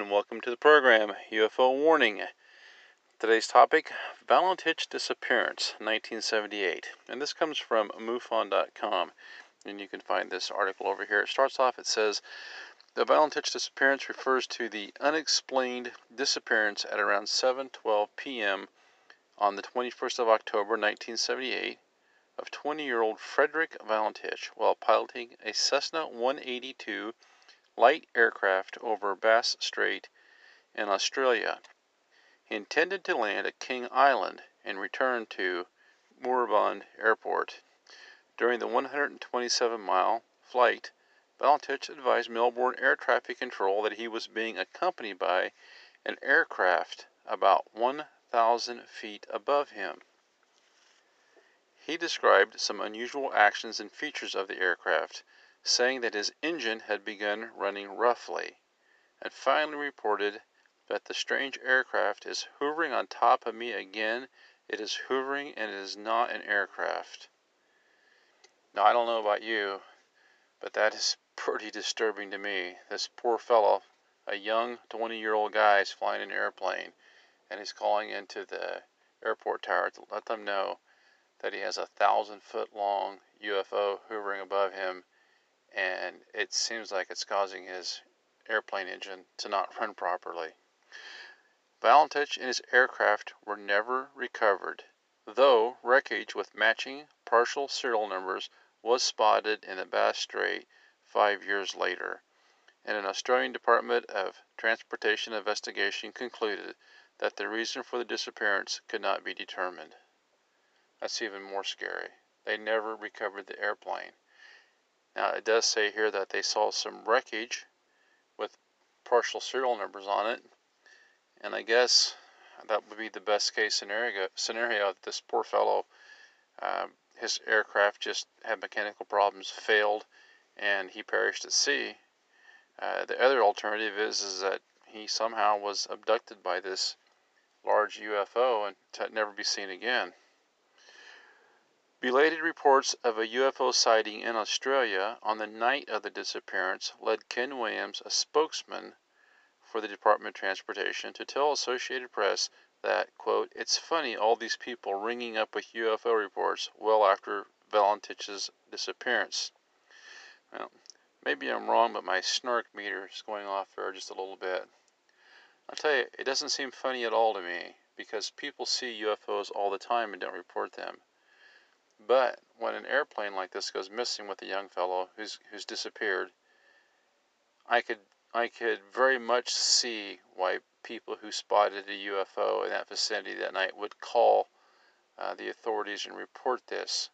and welcome to the program UFO Warning. Today's topic Valentich Disappearance, 1978. And this comes from MUFON.com. And you can find this article over here. It starts off, it says The Valentich disappearance refers to the unexplained disappearance at around 7:12 p.m. on the 21st of October 1978 of 20-year-old Frederick Valentich while piloting a Cessna 182 light aircraft over Bass Strait in Australia. He intended to land at King Island and return to Moorabbin Airport. During the 127 mile flight, Valentich advised Melbourne Air Traffic Control that he was being accompanied by an aircraft about 1,000 feet above him. He described some unusual actions and features of the aircraft saying that his engine had begun running roughly, and finally reported that the strange aircraft is hovering on top of me again. It is hovering and it is not an aircraft. Now, I don't know about you, but that is pretty disturbing to me. This poor fellow, a young 20 year old guy, is flying an airplane and he's calling into the airport tower to let them know that he has a thousand foot long UFO hovering above him and it seems like it's causing his airplane engine to not run properly. Valentich and his aircraft were never recovered, though wreckage with matching partial serial numbers was spotted in the Bass Strait five years later, and an Australian Department of Transportation investigation concluded that the reason for the disappearance could not be determined. That's even more scary. They never recovered the airplane. Now it does say here that they saw some wreckage with partial serial numbers on it, and I guess that would be the best case scenario. Scenario this poor fellow, uh, his aircraft just had mechanical problems, failed, and he perished at sea. Uh, the other alternative is is that he somehow was abducted by this large UFO and to never be seen again. Belated reports of a UFO sighting in Australia on the night of the disappearance led Ken Williams, a spokesman for the Department of Transportation, to tell Associated Press that, quote, it's funny all these people ringing up with UFO reports well after Valentich's disappearance. Well, maybe I'm wrong, but my snark meter is going off there just a little bit. I'll tell you, it doesn't seem funny at all to me because people see UFOs all the time and don't report them. But when an airplane like this goes missing with a young fellow who's who's disappeared, I could I could very much see why people who spotted a UFO in that vicinity that night would call uh, the authorities and report this.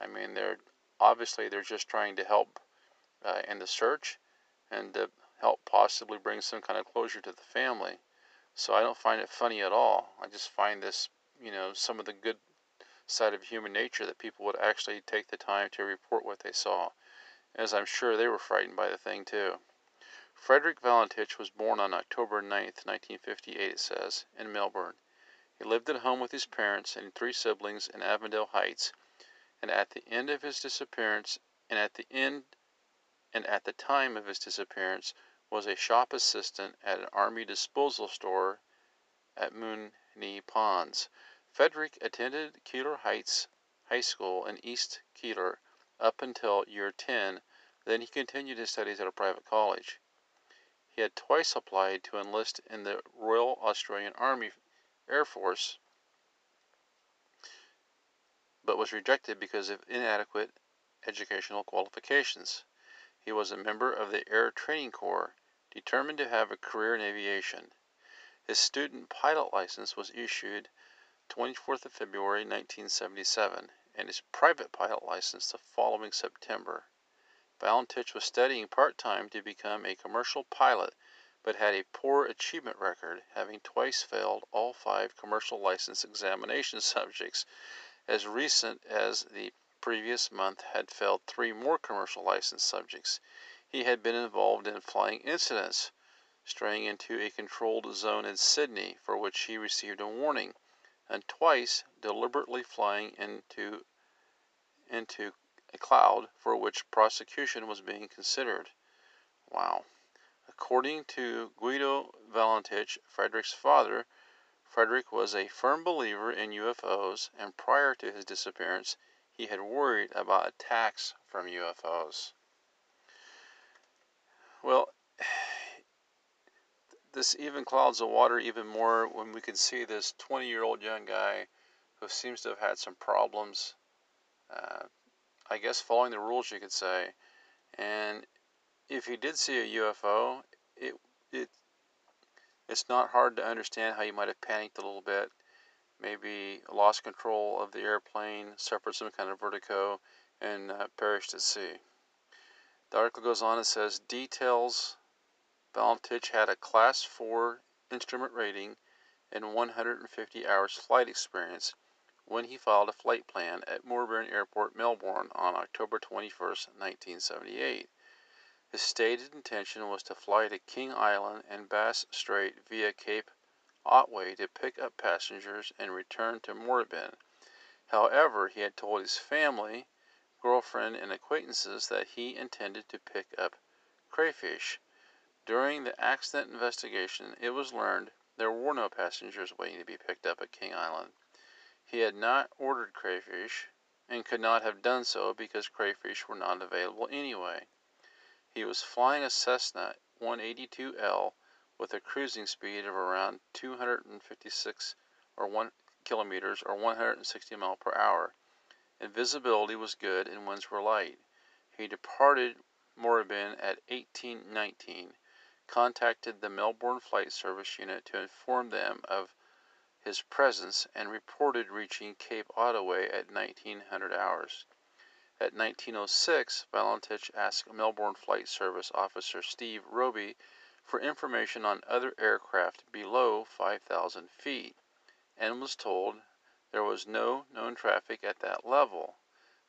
I mean, they're obviously they're just trying to help uh, in the search and to help possibly bring some kind of closure to the family. So I don't find it funny at all. I just find this, you know, some of the good side of human nature that people would actually take the time to report what they saw, as I'm sure they were frightened by the thing too. Frederick Valentich was born on October 9, 1958, it says, in Melbourne. He lived at home with his parents and three siblings in Avondale Heights, and at the end of his disappearance, and at the end, and at the time of his disappearance, was a shop assistant at an army disposal store at Moonee Ponds. Frederick attended Keilor Heights High School in East Keilor up until year 10, then he continued his studies at a private college. He had twice applied to enlist in the Royal Australian Army Air Force, but was rejected because of inadequate educational qualifications. He was a member of the Air Training Corps, determined to have a career in aviation. His student pilot license was issued 24th of February 1977, and his private pilot license the following September. Valentich was studying part time to become a commercial pilot, but had a poor achievement record, having twice failed all five commercial license examination subjects. As recent as the previous month had failed three more commercial license subjects. He had been involved in flying incidents, straying into a controlled zone in Sydney, for which he received a warning and twice deliberately flying into into a cloud for which prosecution was being considered. Wow. According to Guido Valentich, Frederick's father, Frederick was a firm believer in UFOs, and prior to his disappearance, he had worried about attacks from UFOs. Well, this even clouds the water even more when we can see this 20 year old young guy who seems to have had some problems. Uh, I guess following the rules, you could say. And if he did see a UFO, it it it's not hard to understand how you might have panicked a little bit, maybe lost control of the airplane, suffered some kind of vertigo, and uh, perished at sea. The article goes on and says details Valentich had a Class 4 instrument rating and 150 hours flight experience when he filed a flight plan at Moorabbin Airport, Melbourne on October 21, 1978. His stated intention was to fly to King Island and Bass Strait via Cape Otway to pick up passengers and return to Moorabbin. However, he had told his family, girlfriend, and acquaintances that he intended to pick up crayfish. During the accident investigation, it was learned there were no passengers waiting to be picked up at King Island. He had not ordered crayfish, and could not have done so because crayfish were not available anyway. He was flying a Cessna 182L with a cruising speed of around 256 or 1 kilometers or 160 mile per hour, and visibility was good and winds were light. He departed Moorabbin at 1819, contacted the Melbourne Flight Service unit to inform them of his presence and reported reaching Cape Otway at 1900 hours. At 1906, Valentich asked Melbourne Flight Service officer Steve Robey for information on other aircraft below 5,000 feet, and was told there was no known traffic at that level.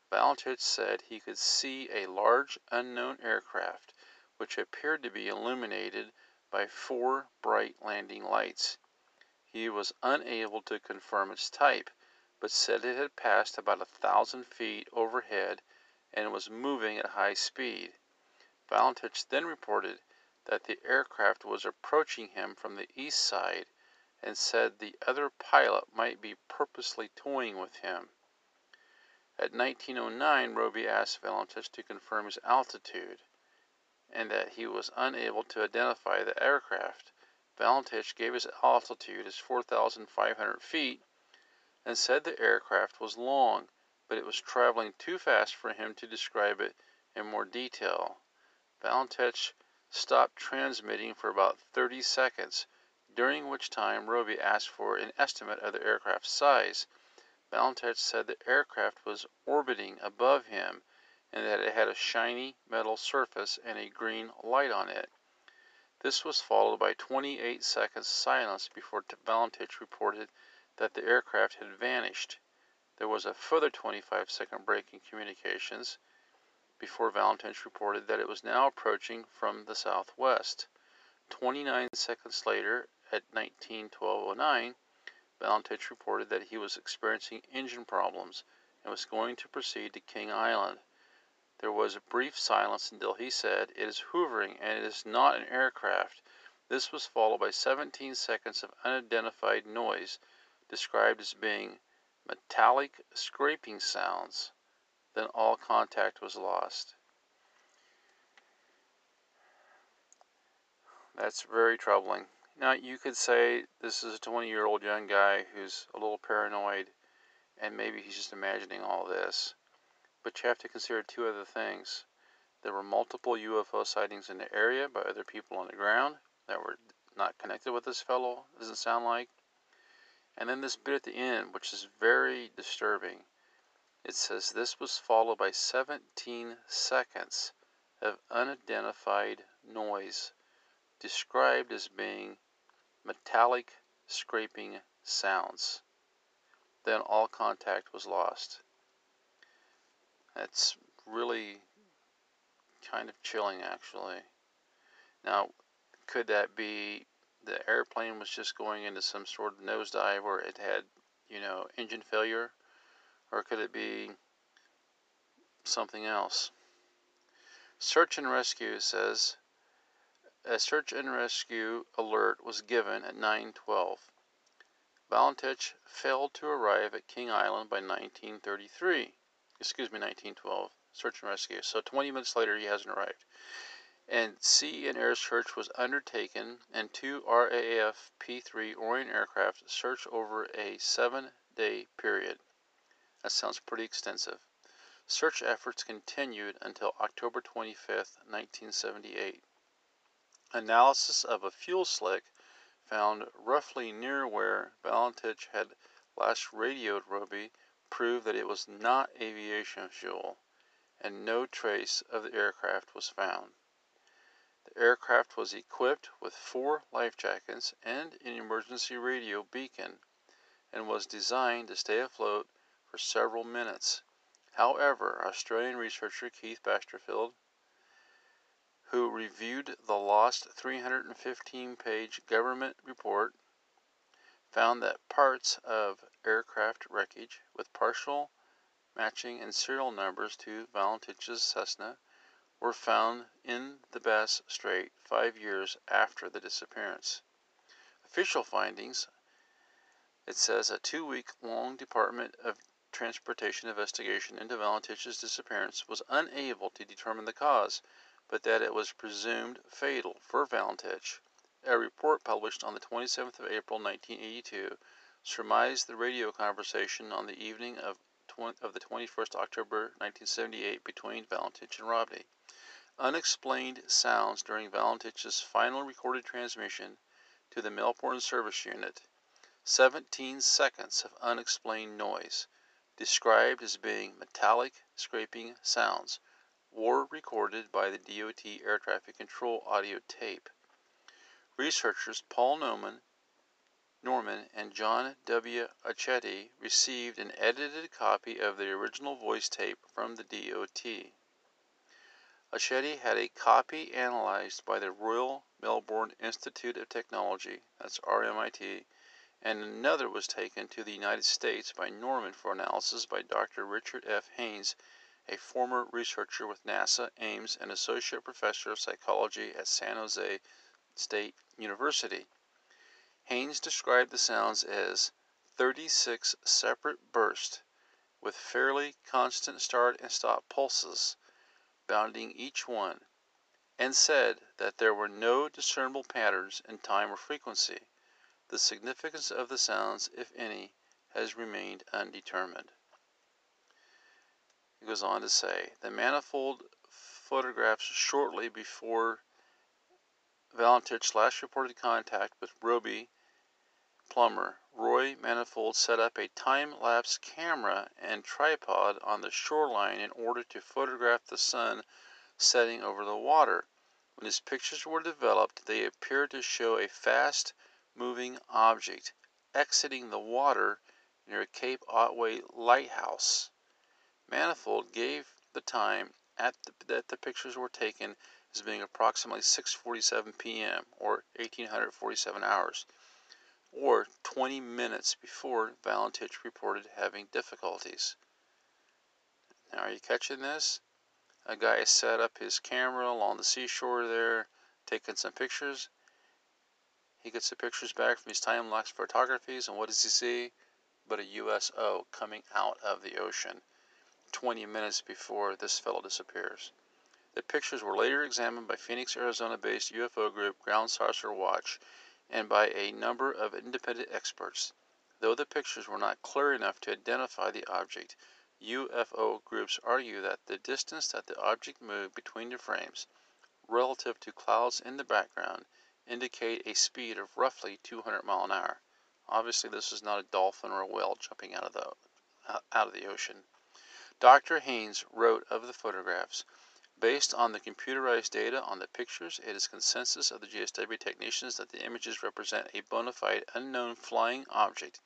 Valentich said he could see a large unknown aircraft which appeared to be illuminated by four bright landing lights. He was unable to confirm its type, but said it had passed about a thousand feet overhead and was moving at high speed. Valentich then reported that the aircraft was approaching him from the east side and said the other pilot might be purposely toying with him. At 1909 Robey asked Valentich to confirm his altitude, and that he was unable to identify the aircraft. Valentich gave his altitude as 4,500 feet and said the aircraft was long, but it was traveling too fast for him to describe it in more detail. Valentich stopped transmitting for about 30 seconds, during which time Robey asked for an estimate of the aircraft's size. Valentich said the aircraft was orbiting above him and that it had a shiny metal surface and a green light on it. This was followed by 28 seconds silence before Valentich reported that the aircraft had vanished. There was a further 25 second break in communications before Valentich reported that it was now approaching from the southwest. 29 seconds later, at 19:12:09, Valentich reported that he was experiencing engine problems and was going to proceed to King Island. There was a brief silence until he said, It is hovering and it is not an aircraft. This was followed by 17 seconds of unidentified noise, described as being metallic scraping sounds. Then all contact was lost. That's very troubling. Now, you could say this is a 20 year old young guy who's a little paranoid and maybe he's just imagining all this. But you have to consider two other things. There were multiple UFO sightings in the area by other people on the ground that were not connected with this fellow, doesn't sound like. And then this bit at the end, which is very disturbing. It says this was followed by 17 seconds of unidentified noise, described as being metallic scraping sounds. Then all contact was lost. That's really kind of chilling, actually. Now, could that be the airplane was just going into some sort of nosedive where it had, you know, engine failure? Or could it be something else? Search and Rescue says a search and rescue alert was given at 9:12. Valentich failed to arrive at King Island by 1933. Excuse me, 1912. Search and rescue. So 20 minutes later, he hasn't arrived. And sea and air search was undertaken, and two RAF P-3 Orion aircraft searched over a seven-day period. That sounds pretty extensive. Search efforts continued until October 25, 1978. Analysis of a fuel slick found roughly near where Valentich had last radioed Robey proved that it was not aviation fuel, and no trace of the aircraft was found. The aircraft was equipped with four life jackets and an emergency radio beacon, and was designed to stay afloat for several minutes. However, Australian researcher Keith Basterfield who reviewed the lost 315 page government report, found that parts of aircraft wreckage with partial matching and serial numbers to Valentich's Cessna were found in the Bass Strait five years after the disappearance. Official findings it says a two week long Department of Transportation investigation into Valentich's disappearance was unable to determine the cause but that it was presumed fatal for Valentich. A report published on the 27th of April 1982 surmised the radio conversation on the evening of, of the 21st October 1978 between Valentich and Robey. Unexplained sounds during Valentich's final recorded transmission to the Melbourne Service Unit. 17 seconds of unexplained noise, described as being metallic scraping sounds were recorded by the DOT air traffic control audio tape. Researchers Paul Norman, and John W. Auchettl received an edited copy of the original voice tape from the DOT. Auchettl had a copy analyzed by the Royal Melbourne Institute of Technology, that's RMIT, and another was taken to the United States by Norman for analysis by Dr. Richard F. Haines a former researcher with NASA, Ames, and associate professor of psychology at San Jose State University. Haines described the sounds as 36 separate bursts with fairly constant start and stop pulses bounding each one, and said that there were no discernible patterns in time or frequency. The significance of the sounds, if any, has remained undetermined. He goes on to say the manifold photographs shortly before Valentich last reported contact with Robey Plummer. Roy Manifold set up a time lapse camera and tripod on the shoreline in order to photograph the sun setting over the water. When his pictures were developed, they appeared to show a fast moving object exiting the water near Cape Otway Lighthouse. Manifold gave the time at that the pictures were taken as being approximately 6:47 p.m. or 1847 hours, or 20 minutes before Valentich reported having difficulties. Now, are you catching this? A guy set up his camera along the seashore there, taking some pictures. He gets the pictures back from his time lapse photographies, and what does he see? But a USO coming out of the ocean. 20 minutes before this fellow disappears. The pictures were later examined by Phoenix, Arizona based UFO group Ground Saucer Watch and by a number of independent experts. Though the pictures were not clear enough to identify the object, UFO groups argue that the distance that the object moved between the frames, relative to clouds in the background, indicate a speed of roughly 200 mile an hour. Obviously, this is not a dolphin or a whale jumping out of the out of the ocean. Dr. Haines wrote of the photographs, Based on the computerized data on the pictures, it is consensus of the GSW technicians that the images represent a bona fide unknown flying object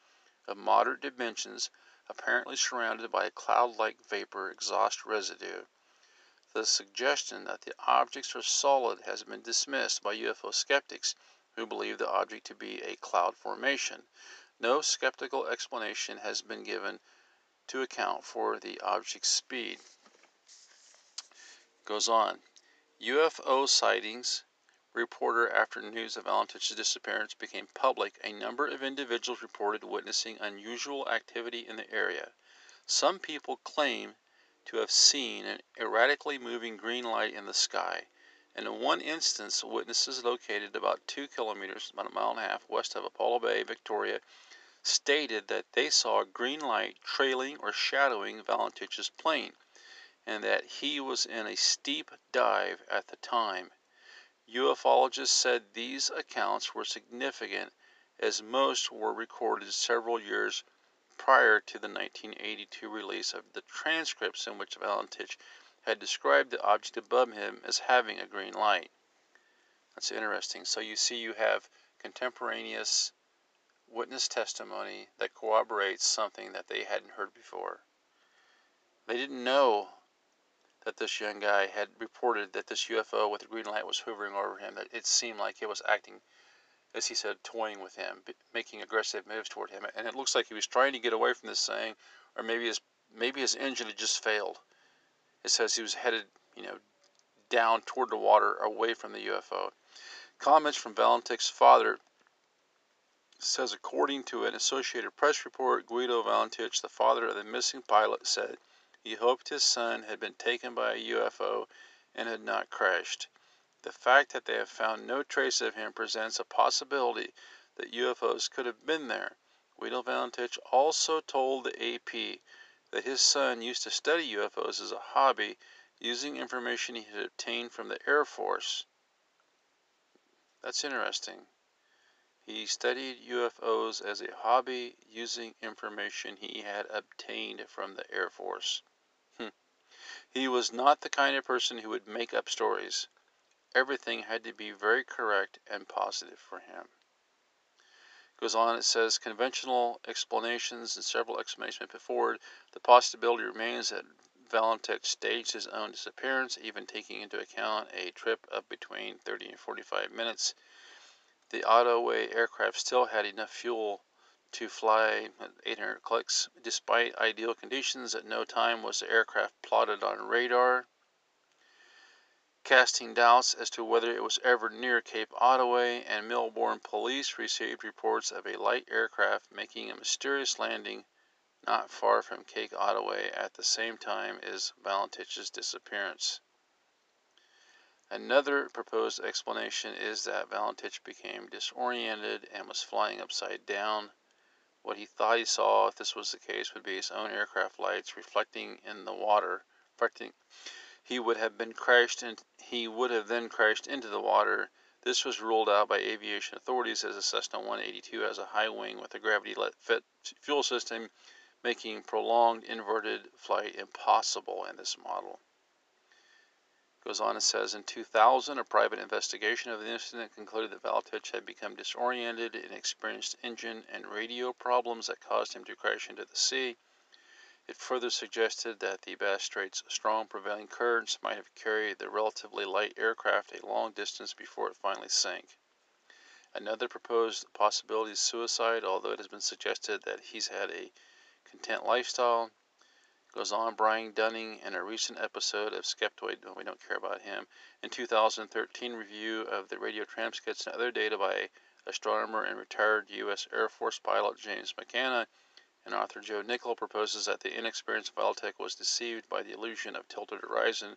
of moderate dimensions apparently surrounded by a cloud-like vapor exhaust residue. The suggestion that the objects are solid has been dismissed by UFO skeptics who believe the object to be a cloud formation. No skeptical explanation has been given to account for the object's speed. Goes on. UFO sightings reporter after news of Valentich's disappearance became public, a number of individuals reported witnessing unusual activity in the area. Some people claim to have seen an erratically moving green light in the sky. And in one instance, witnesses located about two kilometers, about a mile and a half west of Apollo Bay, Victoria, stated that they saw a green light trailing or shadowing Valentich's plane, and that he was in a steep dive at the time. Ufologists said these accounts were significant as most were recorded several years prior to the 1982 release of the transcripts in which Valentich had described the object above him as having a green light. That's interesting. So you see, you have contemporaneous witness testimony that corroborates something that they hadn't heard before. They didn't know that this young guy had reported that this UFO with a green light was hovering over him, that it seemed like it was acting, as he said, toying with him, making aggressive moves toward him. And it looks like he was trying to get away from this thing, or maybe his maybe his engine had just failed. It says he was headed, you know, down toward the water away from the UFO. Comments from Valentich's father says according to an Associated Press report, Guido Valentich, the father of the missing pilot, said he hoped his son had been taken by a UFO and had not crashed. The fact that they have found no trace of him presents a possibility that UFOs could have been there. Guido Valentich also told the AP that his son used to study UFOs as a hobby using information he had obtained from the Air Force. That's interesting. He studied UFOs as a hobby using information he had obtained from the Air Force. He was not the kind of person who would make up stories. Everything had to be very correct and positive for him. It Goes on, it says conventional explanations and several explanations put forward. The possibility remains that Valentich staged his own disappearance, even taking into account a trip of between 30 and 45 minutes. The Ottaway aircraft still had enough fuel to fly 800 clicks. Despite ideal conditions, at no time was the aircraft plotted on radar, casting doubts as to whether it was ever near Cape Ottaway, and Melbourne police received reports of a light aircraft making a mysterious landing not far from Cape Ottaway at the same time as Valentich's disappearance. Another proposed explanation is that Valentich became disoriented and was flying upside down what he thought he saw, if this was the case, would be his own aircraft lights reflecting in the water. Reflecting, he would have been crashed and he would have then crashed into the water. This was ruled out by aviation authorities as a Cessna 182 has a high wing with a gravity fit fuel system, making prolonged inverted flight impossible in this model. Goes on and says in 2000, a private investigation of the incident concluded that Valentich had become disoriented and experienced engine and radio problems that caused him to crash into the sea. It further suggested that the Bass Strait's strong prevailing currents might have carried the relatively light aircraft a long distance before it finally sank. Another proposed possibility is suicide, although it has been suggested that he's had a content lifestyle. Goes on, Brian Dunning, in a recent episode of Skeptoid, we don't care about him, in 2013 review of the radio transcripts and other data by astronomer and retired U.S. Air Force pilot James McGaha, and author Joe Nickell proposes that the inexperienced Valentich was deceived by the illusion of tilted horizon,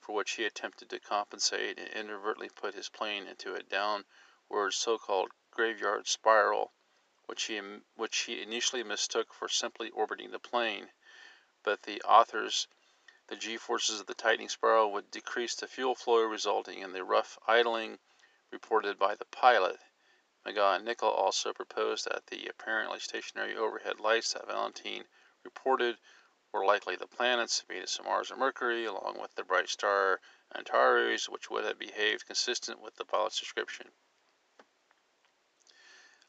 for which he attempted to compensate and inadvertently put his plane into a downward so-called graveyard spiral, which he, which he initially mistook for simply orbiting the plane but the authors the g-forces of the tightening spiral would decrease the fuel flow resulting in the rough idling reported by the pilot. McGaha and Nickell also proposed that the apparently stationary overhead lights that Valentine reported were likely the planets Venus and Mars and Mercury, along with the bright star Antares, which would have behaved consistent with the pilot's description.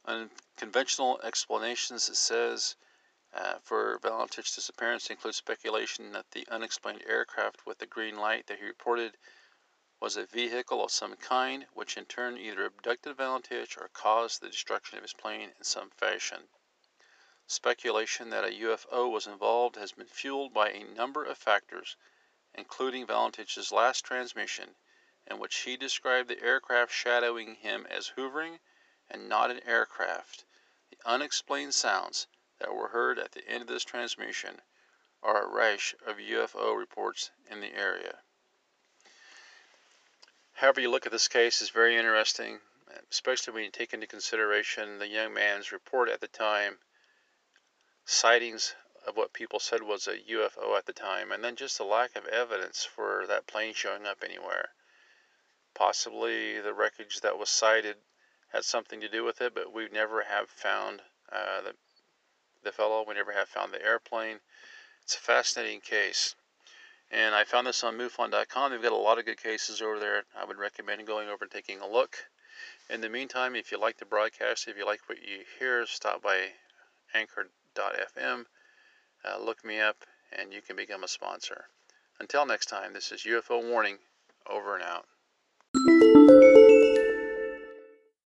Unconventional explanations, it says, uh, for Valentich's disappearance includes speculation that the unexplained aircraft with the green light that he reported was a vehicle of some kind, which in turn either abducted Valentich or caused the destruction of his plane in some fashion. Speculation that a UFO was involved has been fueled by a number of factors, including Valentich's last transmission in which he described the aircraft shadowing him as hovering and not an aircraft. The unexplained sounds that were heard at the end of this transmission are a rash of UFO reports in the area. However, you look at this case, is very interesting, especially when you take into consideration the young man's report at the time, sightings of what people said was a UFO at the time, and then just the lack of evidence for that plane showing up anywhere. Possibly the wreckage that was sighted had something to do with it, but we never have found uh, the, the fellow. We never have found the airplane. It's a fascinating case. And I found this on MUFON.com. They've got a lot of good cases over there. I would recommend going over and taking a look. In the meantime, if you like the broadcast, if you like what you hear, stop by anchor.fm, uh, look me up, and you can become a sponsor. Until next time, this is UFO Warning, over and out.